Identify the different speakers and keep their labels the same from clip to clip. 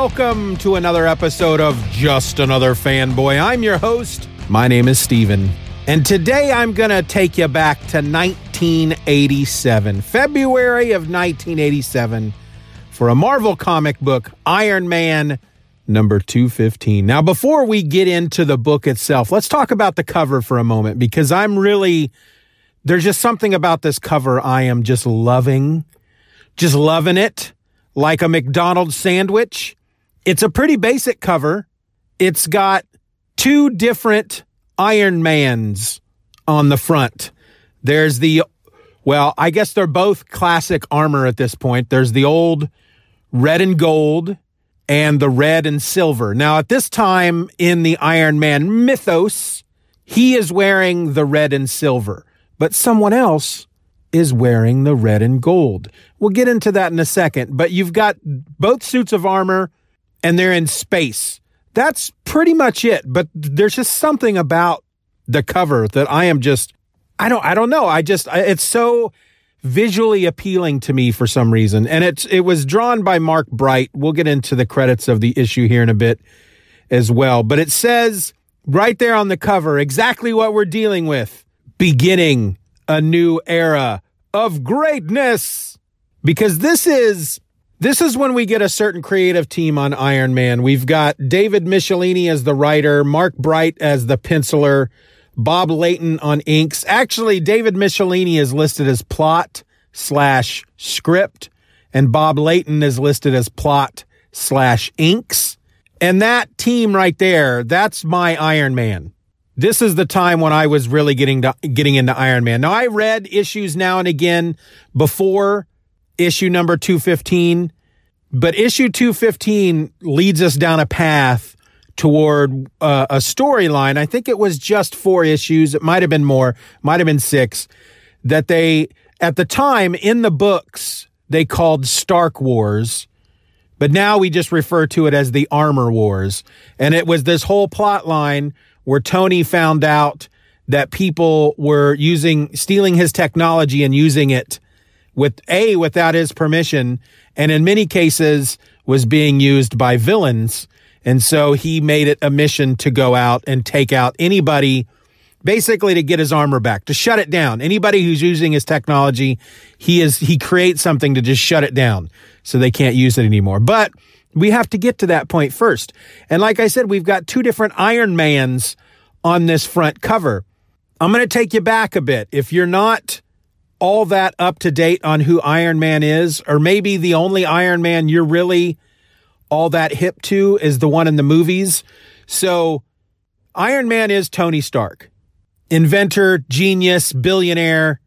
Speaker 1: Welcome to another episode of Just Another Fanboy. I'm your host. My name is Steven. And today I'm going to take you back to 1987, February of 1987, for a Marvel comic book, Iron Man number 215. Now, before we get into the book itself, let's talk about the cover for a moment because I'm really, there's just something about this cover I am just loving, just loving it like a McDonald's sandwich. It's a pretty basic cover. It's got two different Iron Mans on the front. There's the, well, I guess they're both classic armor at this point. There's the old red and gold and the red and silver. Now, at this time in the Iron Man mythos, he is wearing the red and silver, but someone else is wearing the red and gold. We'll get into that in a second, but you've got both suits of armor and they're in space. That's pretty much it, but there's just something about the cover that I am just I don't I don't know. I just it's so visually appealing to me for some reason. And it's it was drawn by Mark Bright. We'll get into the credits of the issue here in a bit as well, but it says right there on the cover exactly what we're dealing with. Beginning a new era of greatness because this is this is when we get a certain creative team on Iron Man. We've got David Michelinie as the writer, Mark Bright as the penciler, Bob Layton on inks. Actually, David Michelinie is listed as plot slash script, and Bob Layton is listed as plot slash inks. And that team right there, that's my Iron Man this is the time when I was really getting to, getting into Iron Man. Now I read issues now and again before issue number 215, but issue 215 leads us down a path toward uh, a storyline. I think it was just four issues. It might have been more, might have been six that they at the time in the books they called Stark Wars. But now we just refer to it as the Armor Wars. And it was this whole plot line where Tony found out that people were using, stealing his technology and using it with A, without his permission, and in many cases was being used by villains. And so he made it a mission to go out and take out anybody, basically to get his armor back, to shut it down. Anybody who's using his technology, he is, he creates something to just shut it down so they can't use it anymore. But we have to get to that point first. And like I said, we've got two different Iron Mans on this front cover. I'm going to take you back a bit. If you're not all that up to date on who Iron Man is, or maybe the only Iron Man you're really all that hip to is the one in the movies. So Iron Man is Tony Stark, inventor, genius, billionaire,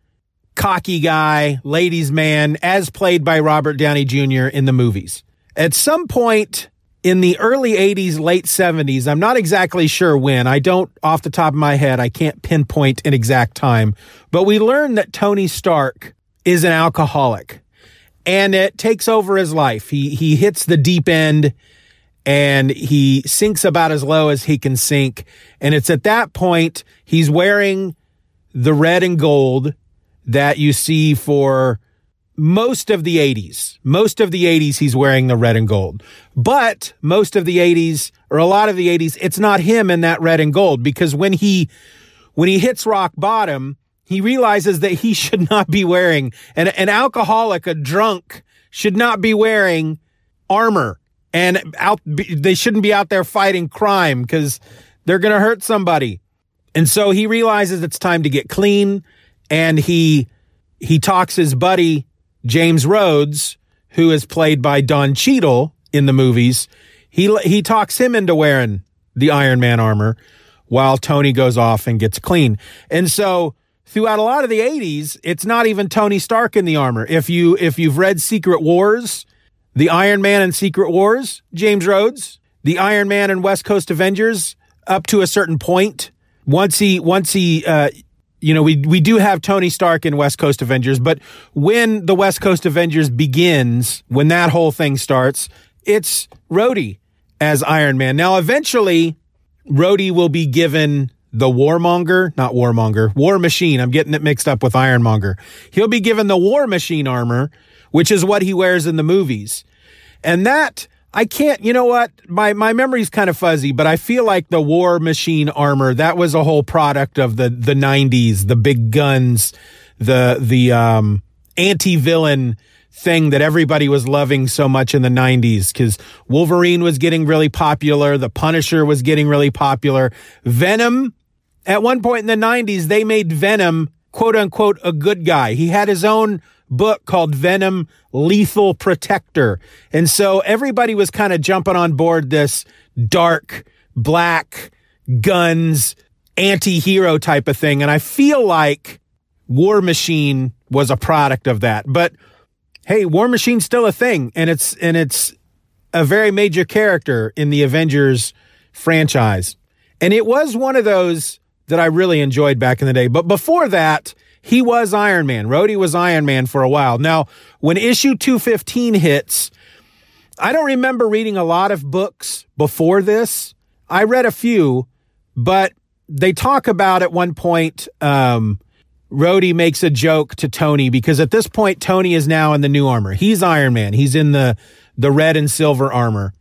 Speaker 1: cocky guy, ladies man, as played by Robert Downey Jr. in the movies. At some point in the early 80s, late 70s, I'm not exactly sure when. I don't, off the top of my head, I can't pinpoint an exact time, but we learned that Tony Stark is an alcoholic and it takes over his life. He, he hits the deep end and he sinks about as low as he can sink. And it's at that point he's wearing the red and gold that you see for most of the 80s. Most of the 80s, he's wearing the red and gold. But most of the 80s, or a lot of the 80s, it's not him in that red and gold because when he, when he hits rock bottom, he realizes that he should not be wearing, an, an alcoholic, a drunk, should not be wearing armor and out, they shouldn't be out there fighting crime because they're going to hurt somebody. And so he realizes it's time to get clean and he, he talks his buddy James Rhodes, who is played by Don Cheadle in the movies, he he talks him into wearing the Iron Man armor while Tony goes off and gets clean. And so throughout a lot of the 80s, it's not even Tony Stark in the armor. If you if you've read Secret Wars, the Iron Man and Secret Wars, James Rhodes, the Iron Man and West Coast Avengers up to a certain point. Once he once he uh you know, we we do have Tony Stark in West Coast Avengers, but when the West Coast Avengers begins, when that whole thing starts, it's Rhodey as Iron Man. Now, eventually, Rhodey will be given the Warmonger, not Warmonger, War Machine. I'm getting it mixed up with Ironmonger. He'll be given the War Machine armor, which is what he wears in the movies. And that I can't, you know what? My, my memory's kind of fuzzy, but I feel like the war machine armor, that was a whole product of the, the nineties, the big guns, the, the, um, anti-villain thing that everybody was loving so much in the 90s because Wolverine was getting really popular. The Punisher was getting really popular. Venom, at one point in the 90s, they made Venom quote unquote a good guy. He had his own book called Venom Lethal Protector. And so everybody was kind of jumping on board this dark, black, guns, anti hero type of thing. And I feel like War Machine was a product of that. But hey, War Machine's still a thing and it's, and it's a very major character in the Avengers franchise. And it was one of those that I really enjoyed back in the day. But before that, he was Iron Man. Rhodey was Iron Man for a while. Now, when issue 215 hits, I don't remember reading a lot of books before this. I read a few, but they talk about at one point, um, Rhodey makes a joke to Tony because at this point, Tony is now in the new armor. He's Iron Man. He's in the, the red and silver armor,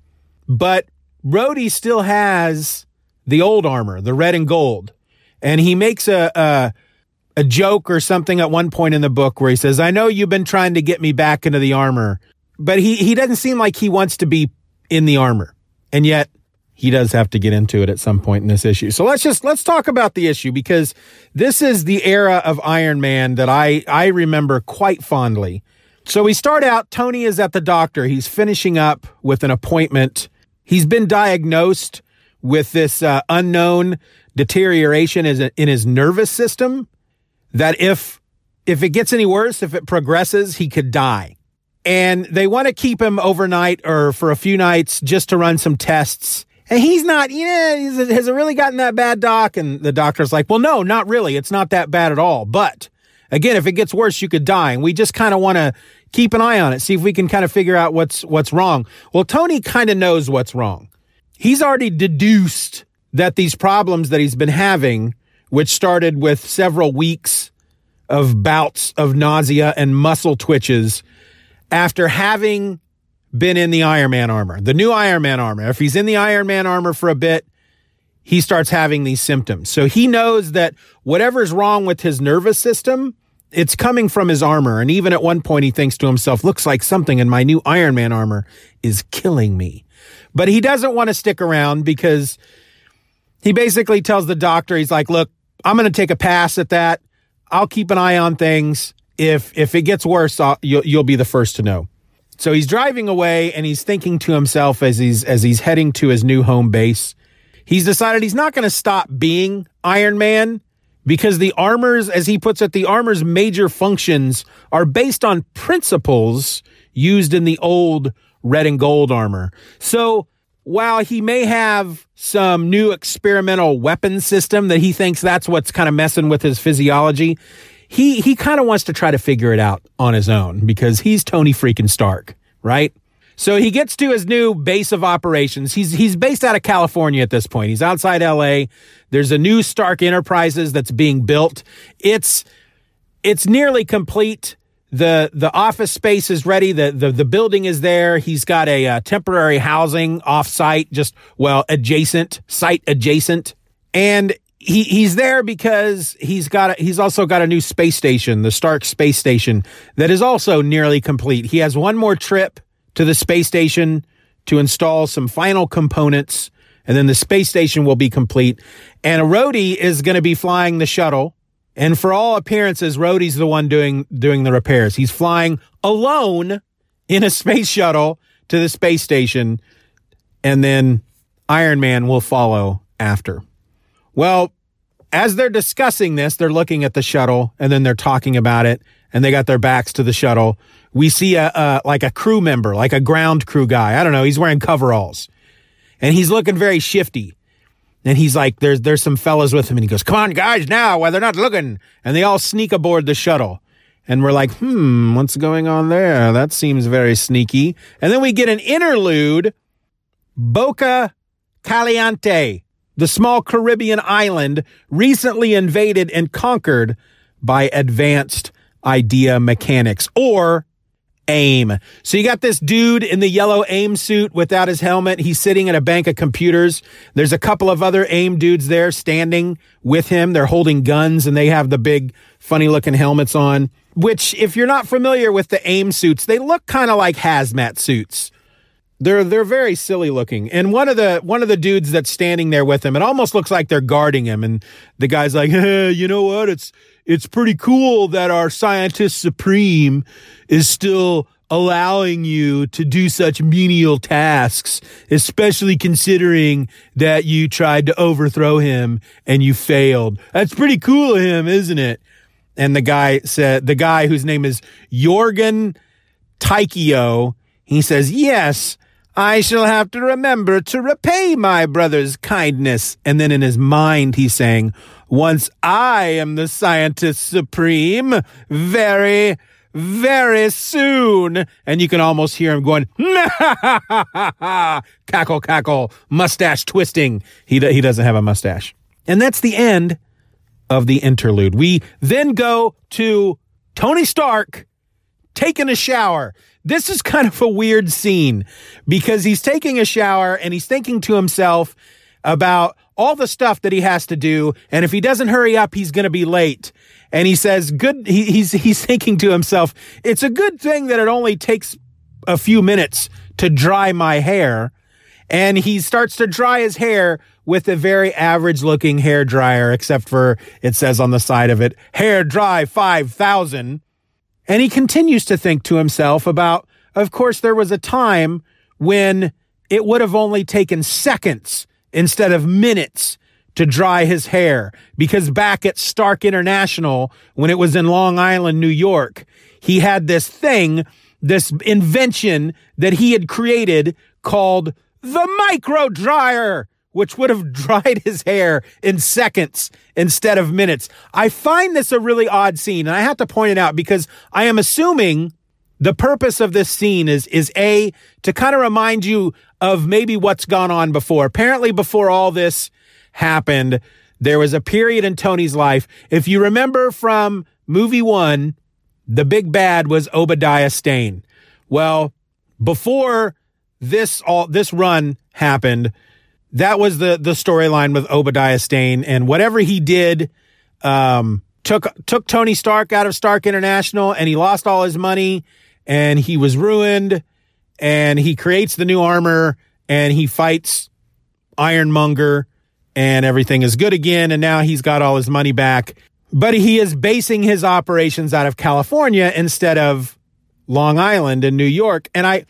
Speaker 1: but Rhodey still has the old armor, the red and gold. And he makes a, a a joke or something at one point in the book where he says, I know you've been trying to get me back into the armor, but he, he doesn't seem like he wants to be in the armor. And yet he does have to get into it at some point in this issue. So let's just, let's talk about the issue because this is the era of Iron Man that I, I remember quite fondly. So we start out, Tony is at the doctor. He's finishing up with an appointment. He's been diagnosed with this uh, unknown deterioration in his nervous system that if if it gets any worse, if it progresses, he could die. And they want to keep him overnight or for a few nights just to run some tests. And he's not, yeah, he's, has it really gotten that bad, doc? And the doctor's like, well, no, not really. It's not that bad at all. But again, if it gets worse, you could die. And we just kind of want to keep an eye on it, see if we can kind of figure out what's, what's wrong. Well, Tony kind of knows what's wrong. He's already deduced that these problems that he's been having, which started with several weeks of bouts of nausea and muscle twitches after having been in the Iron Man armor, the new Iron Man armor. If he's in the Iron Man armor for a bit, he starts having these symptoms. So he knows that whatever's wrong with his nervous system, it's coming from his armor. And even at one point, he thinks to himself, looks like something in my new Iron Man armor is killing me. But he doesn't want to stick around because he basically tells the doctor, he's like, look, I'm going to take a pass at that. I'll keep an eye on things. If if it gets worse, I'll, you'll you'll be the first to know. So he's driving away and he's thinking to himself as he's as he's heading to his new home base. He's decided he's not going to stop being Iron Man because the armors, as he puts it, the armor's major functions are based on principles used in the old red and gold armor. So while he may have some new experimental weapon system that he thinks that's what's kind of messing with his physiology, he he kind of wants to try to figure it out on his own because he's Tony freaking Stark, right? So he gets to his new base of operations. He's he's based out of California at this point. He's outside LA. There's a new Stark Enterprises that's being built. It's it's nearly complete the the office space is ready. The the, the building is there. He's got a uh, temporary housing off site, just well adjacent, site adjacent, and he he's there because he's got a, he's also got a new space station, the Stark space station, that is also nearly complete. He has one more trip to the space station to install some final components, and then the space station will be complete. And Rhodey is going to be flying the shuttle and for all appearances, Rhodey's the one doing doing the repairs. He's flying alone in a space shuttle to the space station, and then Iron Man will follow after. Well, as they're discussing this, they're looking at the shuttle and then they're talking about it and they got their backs to the shuttle. We see a, a like a crew member, like a ground crew guy. I don't know. He's wearing coveralls and he's looking very shifty. And he's like, there's, there's some fellas with him. And he goes, come on, guys, now while they're not looking. And they all sneak aboard the shuttle. And we're like, hmm, what's going on there? That seems very sneaky. And then we get an interlude. Boca Caliente, the small Caribbean island recently invaded and conquered by advanced idea mechanics or AIM. So you got this dude in the yellow AIM suit without his helmet. He's sitting at a bank of computers. There's a couple of other AIM dudes there standing with him. They're holding guns and they have the big funny looking helmets on, which if you're not familiar with the AIM suits, they look kind of like hazmat suits. They're they're very silly looking. And one of the one of the dudes that's standing there with him, it almost looks like they're guarding him and the guy's like, hey, "You know what? It's it's pretty cool that our scientist supreme is still allowing you to do such menial tasks, especially considering that you tried to overthrow him and you failed. That's pretty cool of him, isn't it? And the guy said, the guy whose name is Jorgen Tykio, he says, yes, I shall have to remember to repay my brother's kindness. And then in his mind, he's saying, once I am the scientist supreme, very, very soon. And you can almost hear him going, cackle, cackle, mustache twisting. He, he doesn't have a mustache. And that's the end of the interlude. We then go to Tony Stark taking a shower. This is kind of a weird scene because he's taking a shower and he's thinking to himself about all the stuff that he has to do. And if he doesn't hurry up, he's going to be late. And he says, good, he, he's, he's thinking to himself, it's a good thing that it only takes a few minutes to dry my hair. And he starts to dry his hair with a very average looking hair dryer, except for it says on the side of it, hair dry 5,000. And he continues to think to himself about, of course, there was a time when it would have only taken seconds instead of minutes to dry his hair. Because back at Stark International, when it was in Long Island, New York, he had this thing, this invention that he had created called the micro dryer, which would have dried his hair in seconds instead of minutes. I find this a really odd scene, and I have to point it out because I am assuming the purpose of this scene is is a to kind of remind you of maybe what's gone on before. Apparently, before all this happened, there was a period in Tony's life. If you remember from movie one, the big bad was Obadiah Stane. Well, before this all this run happened, that was the the storyline with Obadiah Stane, and whatever he did, um, took took Tony Stark out of Stark International, and he lost all his money and he was ruined and he creates the new armor and he fights Ironmonger and everything is good again. And now he's got all his money back, but he is basing his operations out of California instead of Long Island and New York. And I,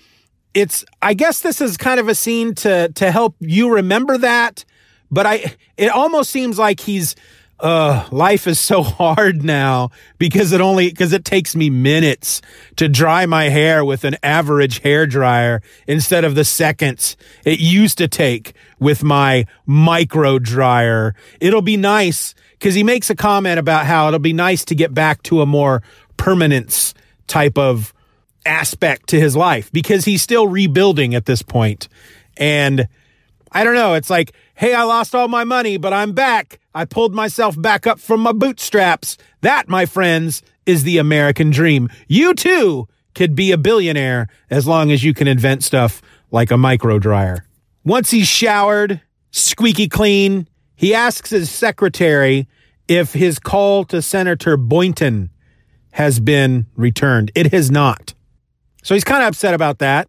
Speaker 1: it's, I guess this is kind of a scene to, to help you remember that. But I, it almost seems like he's, uh, life is so hard now because it only, because it takes me minutes to dry my hair with an average hair dryer instead of the seconds it used to take with my micro dryer. It'll be nice because he makes a comment about how it'll be nice to get back to a more permanence type of aspect to his life because he's still rebuilding at this point. And I don't know. It's like, hey, I lost all my money, but I'm back. I pulled myself back up from my bootstraps. That, my friends, is the American dream. You too could be a billionaire as long as you can invent stuff like a micro dryer. Once he's showered, squeaky clean, he asks his secretary if his call to Senator Boynton has been returned. It has not. So he's kind of upset about that.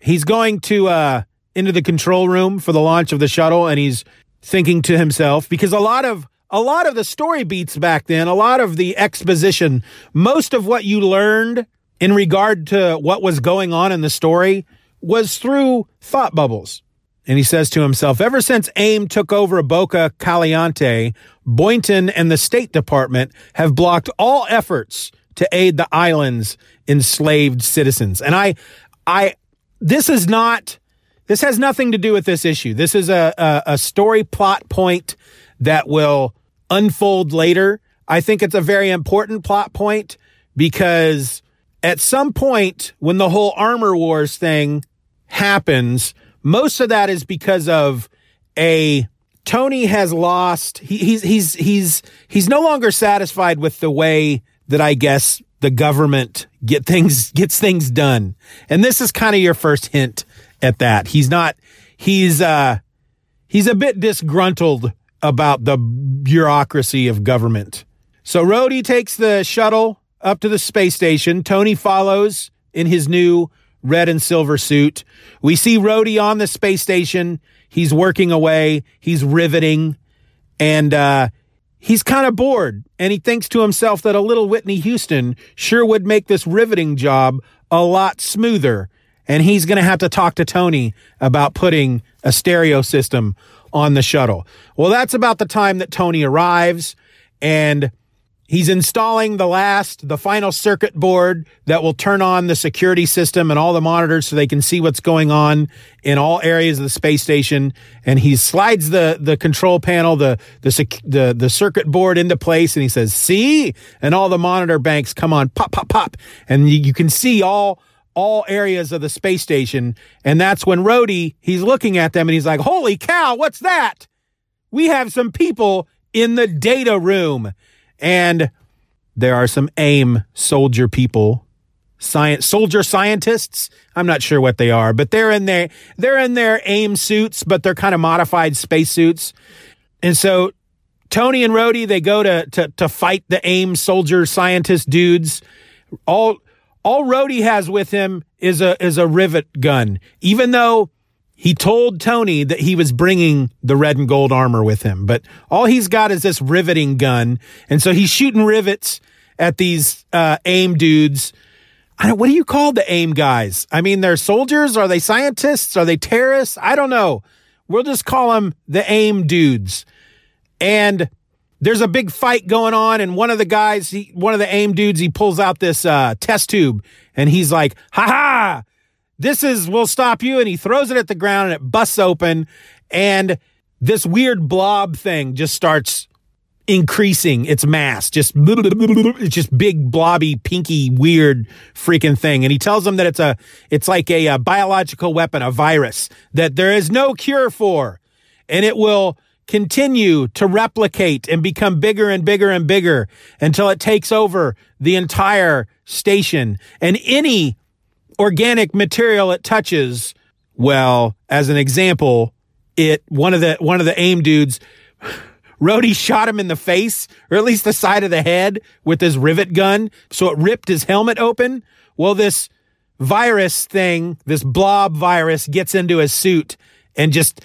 Speaker 1: He's going to uh, into the control room for the launch of the shuttle and he's thinking to himself because a lot of a lot of the story beats back then, a lot of the exposition, most of what you learned in regard to what was going on in the story was through thought bubbles. And he says to himself, ever since AIM took over Boca Caliente, Boynton and the State Department have blocked all efforts to aid the island's enslaved citizens. And I, I, this is not, this has nothing to do with this issue. This is a, a, a story plot point that will unfold later. I think it's a very important plot point because at some point when the whole armor wars thing happens, most of that is because of a Tony has lost. He, he's he's he's he's no longer satisfied with the way that I guess the government get things gets things done. And this is kind of your first hint at that. He's not he's uh he's a bit disgruntled about the bureaucracy of government. So Rhodey takes the shuttle up to the space station. Tony follows in his new red and silver suit. We see Rhodey on the space station. He's working away. He's riveting and, uh, he's kind of bored and he thinks to himself that a little Whitney Houston sure would make this riveting job a lot smoother. And he's going to have to talk to Tony about putting a stereo system on the shuttle. Well, that's about the time that Tony arrives and He's installing the last, the final circuit board that will turn on the security system and all the monitors so they can see what's going on in all areas of the space station. And he slides the, the control panel, the, the, the, the circuit board into place and he says, see? And all the monitor banks come on, pop, pop, pop. And you, you can see all, all areas of the space station. And that's when Rhodey, he's looking at them and he's like, holy cow, what's that? We have some people in the data room. And there are some AIM soldier people, science soldier scientists. I'm not sure what they are, but they're in their they're in their AIM suits, but they're kind of modified space suits. And so Tony and Rhodey, they go to to to fight the AIM soldier scientist dudes. All all Rhodey has with him is a is a rivet gun, even though he told Tony that he was bringing the red and gold armor with him, but all he's got is this riveting gun. And so he's shooting rivets at these uh, AIM dudes. I don't, what do you call the AIM guys? I mean, they're soldiers. Are they scientists? Are they terrorists? I don't know. We'll just call them the AIM dudes. And there's a big fight going on. And one of the guys, he, one of the AIM dudes, he pulls out this uh, test tube and he's like, ha ha, this is, we'll stop you. And he throws it at the ground and it busts open. And this weird blob thing just starts increasing its mass. Just, it's just big, blobby, pinky, weird freaking thing. And he tells them that it's a, it's like a, a biological weapon, a virus that there is no cure for. And it will, continue to replicate and become bigger and bigger and bigger until it takes over the entire station. And any organic material it touches, well, as an example, it one of the one of the aim dudes Rhodey shot him in the face, or at least the side of the head, with his rivet gun, so it ripped his helmet open. Well, this virus thing, this blob virus, gets into his suit and just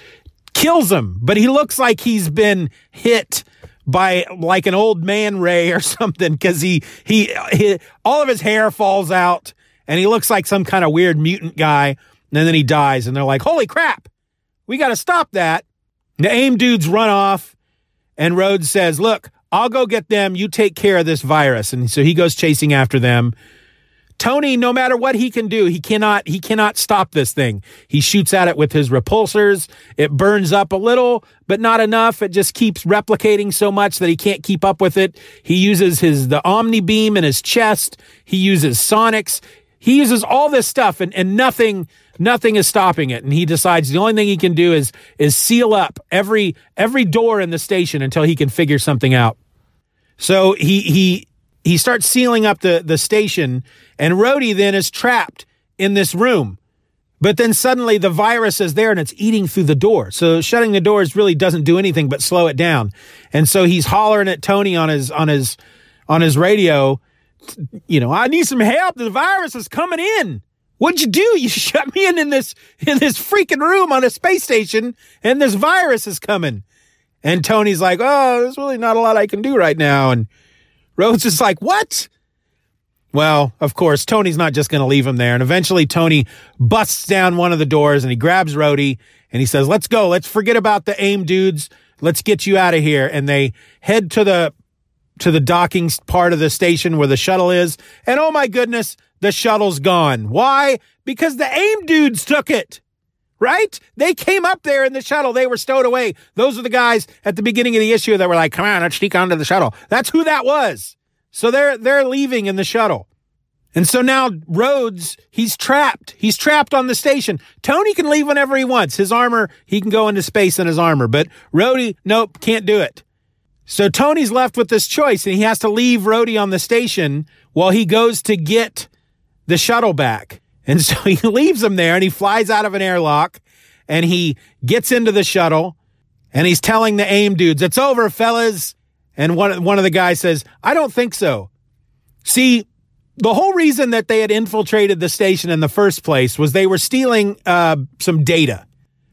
Speaker 1: kills him. But he looks like he's been hit by like an old man ray or something because he, he he all of his hair falls out and he looks like some kind of weird mutant guy. And then he dies, and they're like, "Holy crap, we got to stop that!" The AIM dudes run off, and Rhodes says, "Look, I'll go get them. You take care of this virus." And so he goes chasing after them. Tony, no matter what he can do, he cannot he cannot stop this thing. He shoots at it with his repulsors. It burns up a little, but not enough. It just keeps replicating so much that he can't keep up with it. He uses his the omni beam in his chest. He uses sonics. He uses all this stuff and, and nothing nothing is stopping it. And he decides the only thing he can do is is seal up every every door in the station until he can figure something out. So he he he starts sealing up the, the station, and Rhodey then is trapped in this room. But then suddenly the virus is there and it's eating through the door. So shutting the doors really doesn't do anything but slow it down. And so he's hollering at Tony on his on his on his radio you know, I need some help. The virus is coming in. What'd you do? You shut me in in this in this freaking room on a space station, and this virus is coming. And Tony's like, "Oh, there's really not a lot I can do right now." And Rhodes is like, "What?" Well, of course, Tony's not just going to leave him there. And eventually, Tony busts down one of the doors and he grabs Rhodey and he says, Let's go. Let's forget about the AIM dudes. Let's get you out of here. And they head to the to the docking part of the station where the shuttle is. And oh my goodness, the shuttle's gone. Why? Because the AIM dudes took it. Right? They came up there in the shuttle. They were stowed away. Those are the guys at the beginning of the issue that were like, come on, let's sneak onto the shuttle. That's who that was. So they're, they're leaving in the shuttle. And so now Rhodes, he's trapped. He's trapped on the station. Tony can leave whenever he wants. His armor, he can go into space in his armor, but Rhodey, nope, can't do it. So Tony's left with this choice and he has to leave Rhodey on the station while he goes to get the shuttle back. And so he leaves him there and he flies out of an airlock and he gets into the shuttle and he's telling the AIM dudes, it's over, fellas. And one, one of the guys says, I don't think so. See, the whole reason that they had infiltrated the station in the first place was they were stealing uh, some data.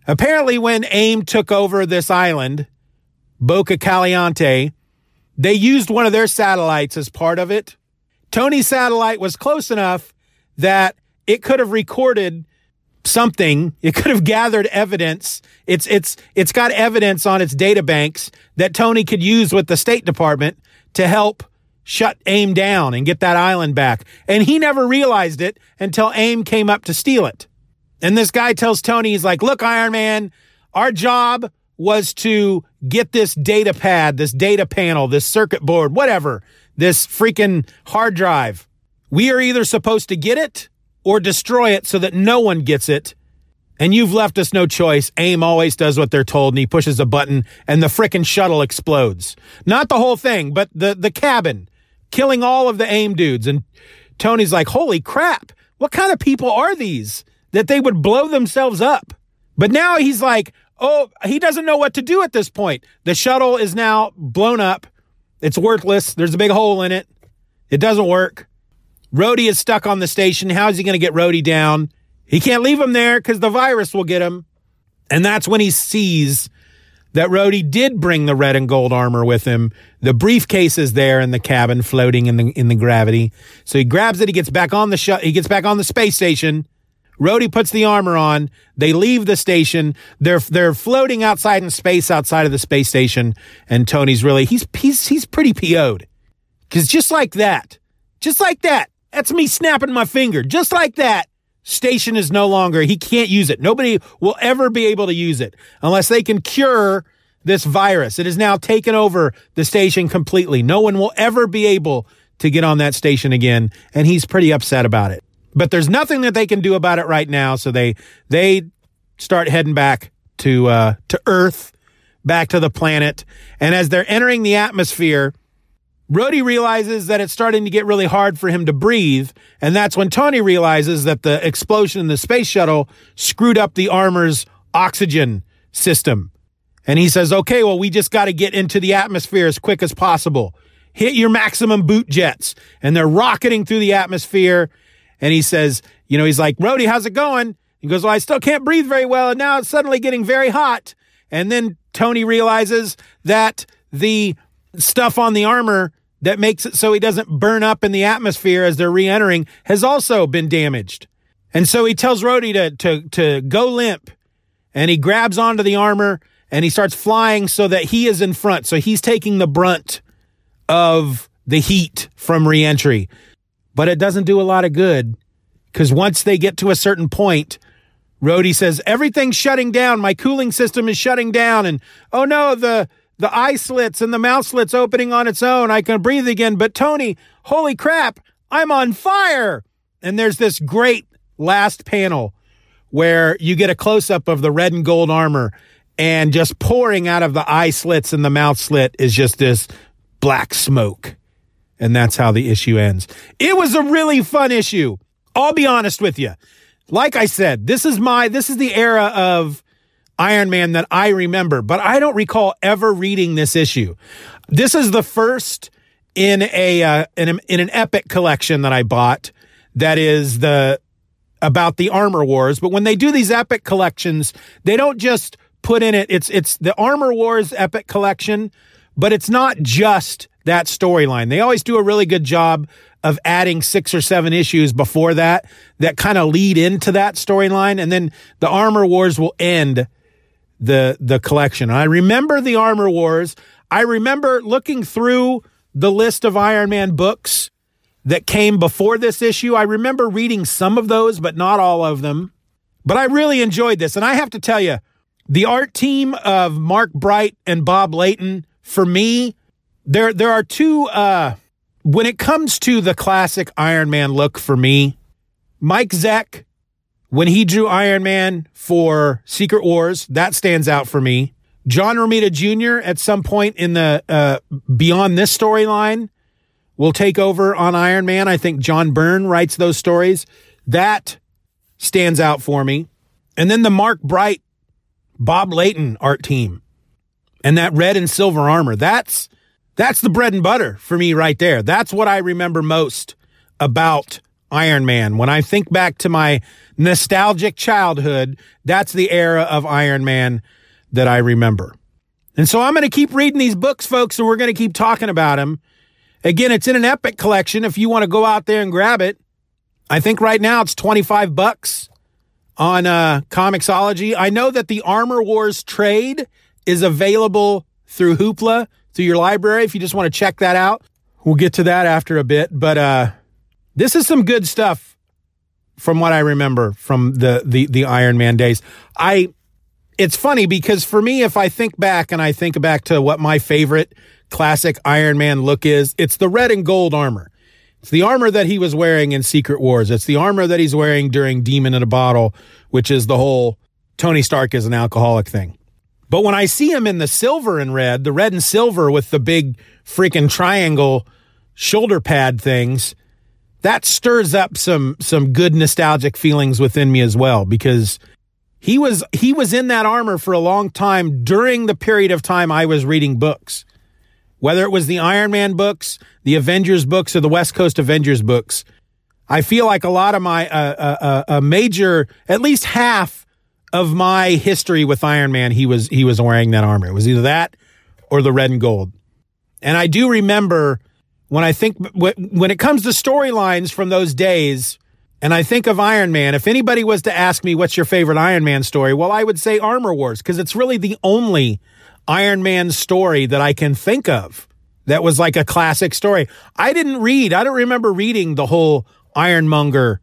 Speaker 1: Apparently, when AIM took over this island, Boca Caliente, they used one of their satellites as part of it. Tony's satellite was close enough that it could have recorded something. It could have gathered evidence. It's, it's, it's got evidence on its data banks that Tony could use with the State Department to help shut AIM down and get that island back. And he never realized it until AIM came up to steal it. And this guy tells Tony, he's like, look, Iron Man, our job was to get this data pad, this data panel, this circuit board, whatever, this freaking hard drive. We are either supposed to get it or destroy it so that no one gets it. And you've left us no choice. AIM always does what they're told and he pushes a button and the frickin' shuttle explodes. Not the whole thing, but the, the cabin, killing all of the AIM dudes. And Tony's like, holy crap. What kind of people are these that they would blow themselves up? But now he's like, oh, he doesn't know what to do at this point. The shuttle is now blown up. It's worthless. There's a big hole in it. It doesn't work. Rhodey is stuck on the station. How is he going to get Rhodey down? He can't leave him there because the virus will get him. And that's when he sees that Rhodey did bring the red and gold armor with him. The briefcase is there in the cabin, floating in the in the gravity. So he grabs it. He gets back on the sh- He gets back on the space station. Rhodey puts the armor on. They leave the station. They're they're floating outside in space, outside of the space station. And Tony's really he's he's he's pretty PO'd because just like that, just like that, that's me snapping my finger. Just like that, station is no longer, he can't use it. Nobody will ever be able to use it unless they can cure this virus. It has now taken over the station completely. No one will ever be able to get on that station again. And he's pretty upset about it. But there's nothing that they can do about it right now. So they, they start heading back to, uh, to Earth, back to the planet. And as they're entering the atmosphere, Rhodey realizes that it's starting to get really hard for him to breathe. And that's when Tony realizes that the explosion in the space shuttle screwed up the armor's oxygen system. And he says, okay, well, we just got to get into the atmosphere as quick as possible. Hit your maximum boot jets. And they're rocketing through the atmosphere. And he says, you know, he's like, Rhodey, how's it going? He goes, well, I still can't breathe very well. And now it's suddenly getting very hot. And then Tony realizes that the stuff on the armor that makes it so he doesn't burn up in the atmosphere as they're re-entering has also been damaged. And so he tells Rhodey to, to, to go limp and he grabs onto the armor and he starts flying so that he is in front. So he's taking the brunt of the heat from reentry. But it doesn't do a lot of good because once they get to a certain point, Rhodey says, everything's shutting down. My cooling system is shutting down. And oh no, the, the eye slits and the mouth slits opening on its own. I can breathe again. But Tony, holy crap, I'm on fire. And there's this great last panel where you get a close up of the red and gold armor and just pouring out of the eye slits and the mouth slit is just this black smoke. And that's how the issue ends. It was a really fun issue. I'll be honest with you. Like I said, this is my, this is the era of Iron Man that I remember, but I don't recall ever reading this issue. This is the first in a uh, in, a, in an epic collection that I bought that is the about the armor wars, but when they do these epic collections, they don't just put in it it's it's the armor wars epic collection, but it's not just that storyline. They always do a really good job of adding six or seven issues before that that kind of lead into that storyline. And then the Armor Wars will end the, the collection. I remember the Armor Wars. I remember looking through the list of Iron Man books that came before this issue. I remember reading some of those, but not all of them. But I really enjoyed this. And I have to tell you, the art team of Mark Bright and Bob Layton, for me, there there are two uh when it comes to the classic Iron Man look for me, Mike Zeck, when he drew Iron Man for Secret Wars, that stands out for me. John Romita Jr. at some point in the uh, beyond this storyline will take over on Iron Man. I think John Byrne writes those stories. That stands out for me. And then the Mark Bright, Bob Layton art team and that red and silver armor. That's, that's the bread and butter for me right there. That's what I remember most about Iron Man. When I think back to my nostalgic childhood, that's the era of Iron Man that I remember. And so I'm going to keep reading these books, folks, and we're going to keep talking about them. Again, it's in an epic collection if you want to go out there and grab it. I think right now it's 25 bucks on uh Comixology. I know that the Armor Wars trade is available through Hoopla, through your library if you just want to check that out. We'll get to that after a bit, but uh this is some good stuff from what I remember from the the the Iron Man days. I it's funny because for me if I think back and I think back to what my favorite classic Iron Man look is, it's the red and gold armor. It's the armor that he was wearing in Secret Wars. It's the armor that he's wearing during Demon in a Bottle, which is the whole Tony Stark is an alcoholic thing. But when I see him in the silver and red, the red and silver with the big freaking triangle shoulder pad things, that stirs up some some good nostalgic feelings within me as well because he was he was in that armor for a long time during the period of time I was reading books whether it was the Iron Man books, the Avengers books, or the West Coast Avengers books. I feel like a lot of my, uh, uh, uh, a major, at least half of my history with Iron Man, he was, he was wearing that armor. It was either that or the red and gold. And I do remember when I think, when it comes to storylines from those days, and I think of Iron Man, if anybody was to ask me, what's your favorite Iron Man story? Well, I would say Armor Wars, because it's really the only Iron Man story that I can think of that was like a classic story. I didn't read, I don't remember reading the whole Ironmonger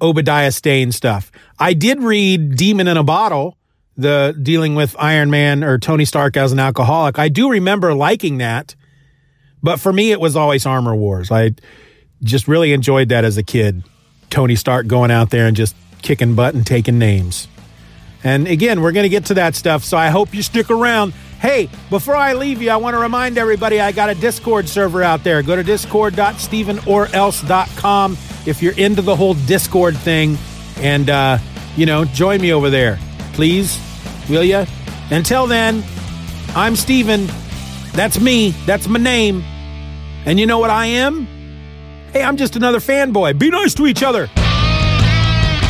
Speaker 1: Obadiah Stane stuff. I did read Demon in a Bottle, the dealing with Iron Man or Tony Stark as an alcoholic. I do remember liking that, but for me, it was always Armor Wars. I just really enjoyed that as a kid. Tony Stark going out there and just kicking butt and taking names. And again, we're going to get to that stuff, so I hope you stick around. Hey, before I leave you, I want to remind everybody I got a Discord server out there. Go to discord.stephenorelse.com if you're into the whole Discord thing and, uh, you know, join me over there. Please, will you? Until then, I'm Steven. That's me. That's my name. And you know what I am? Hey, I'm just another fanboy. Be nice to each other.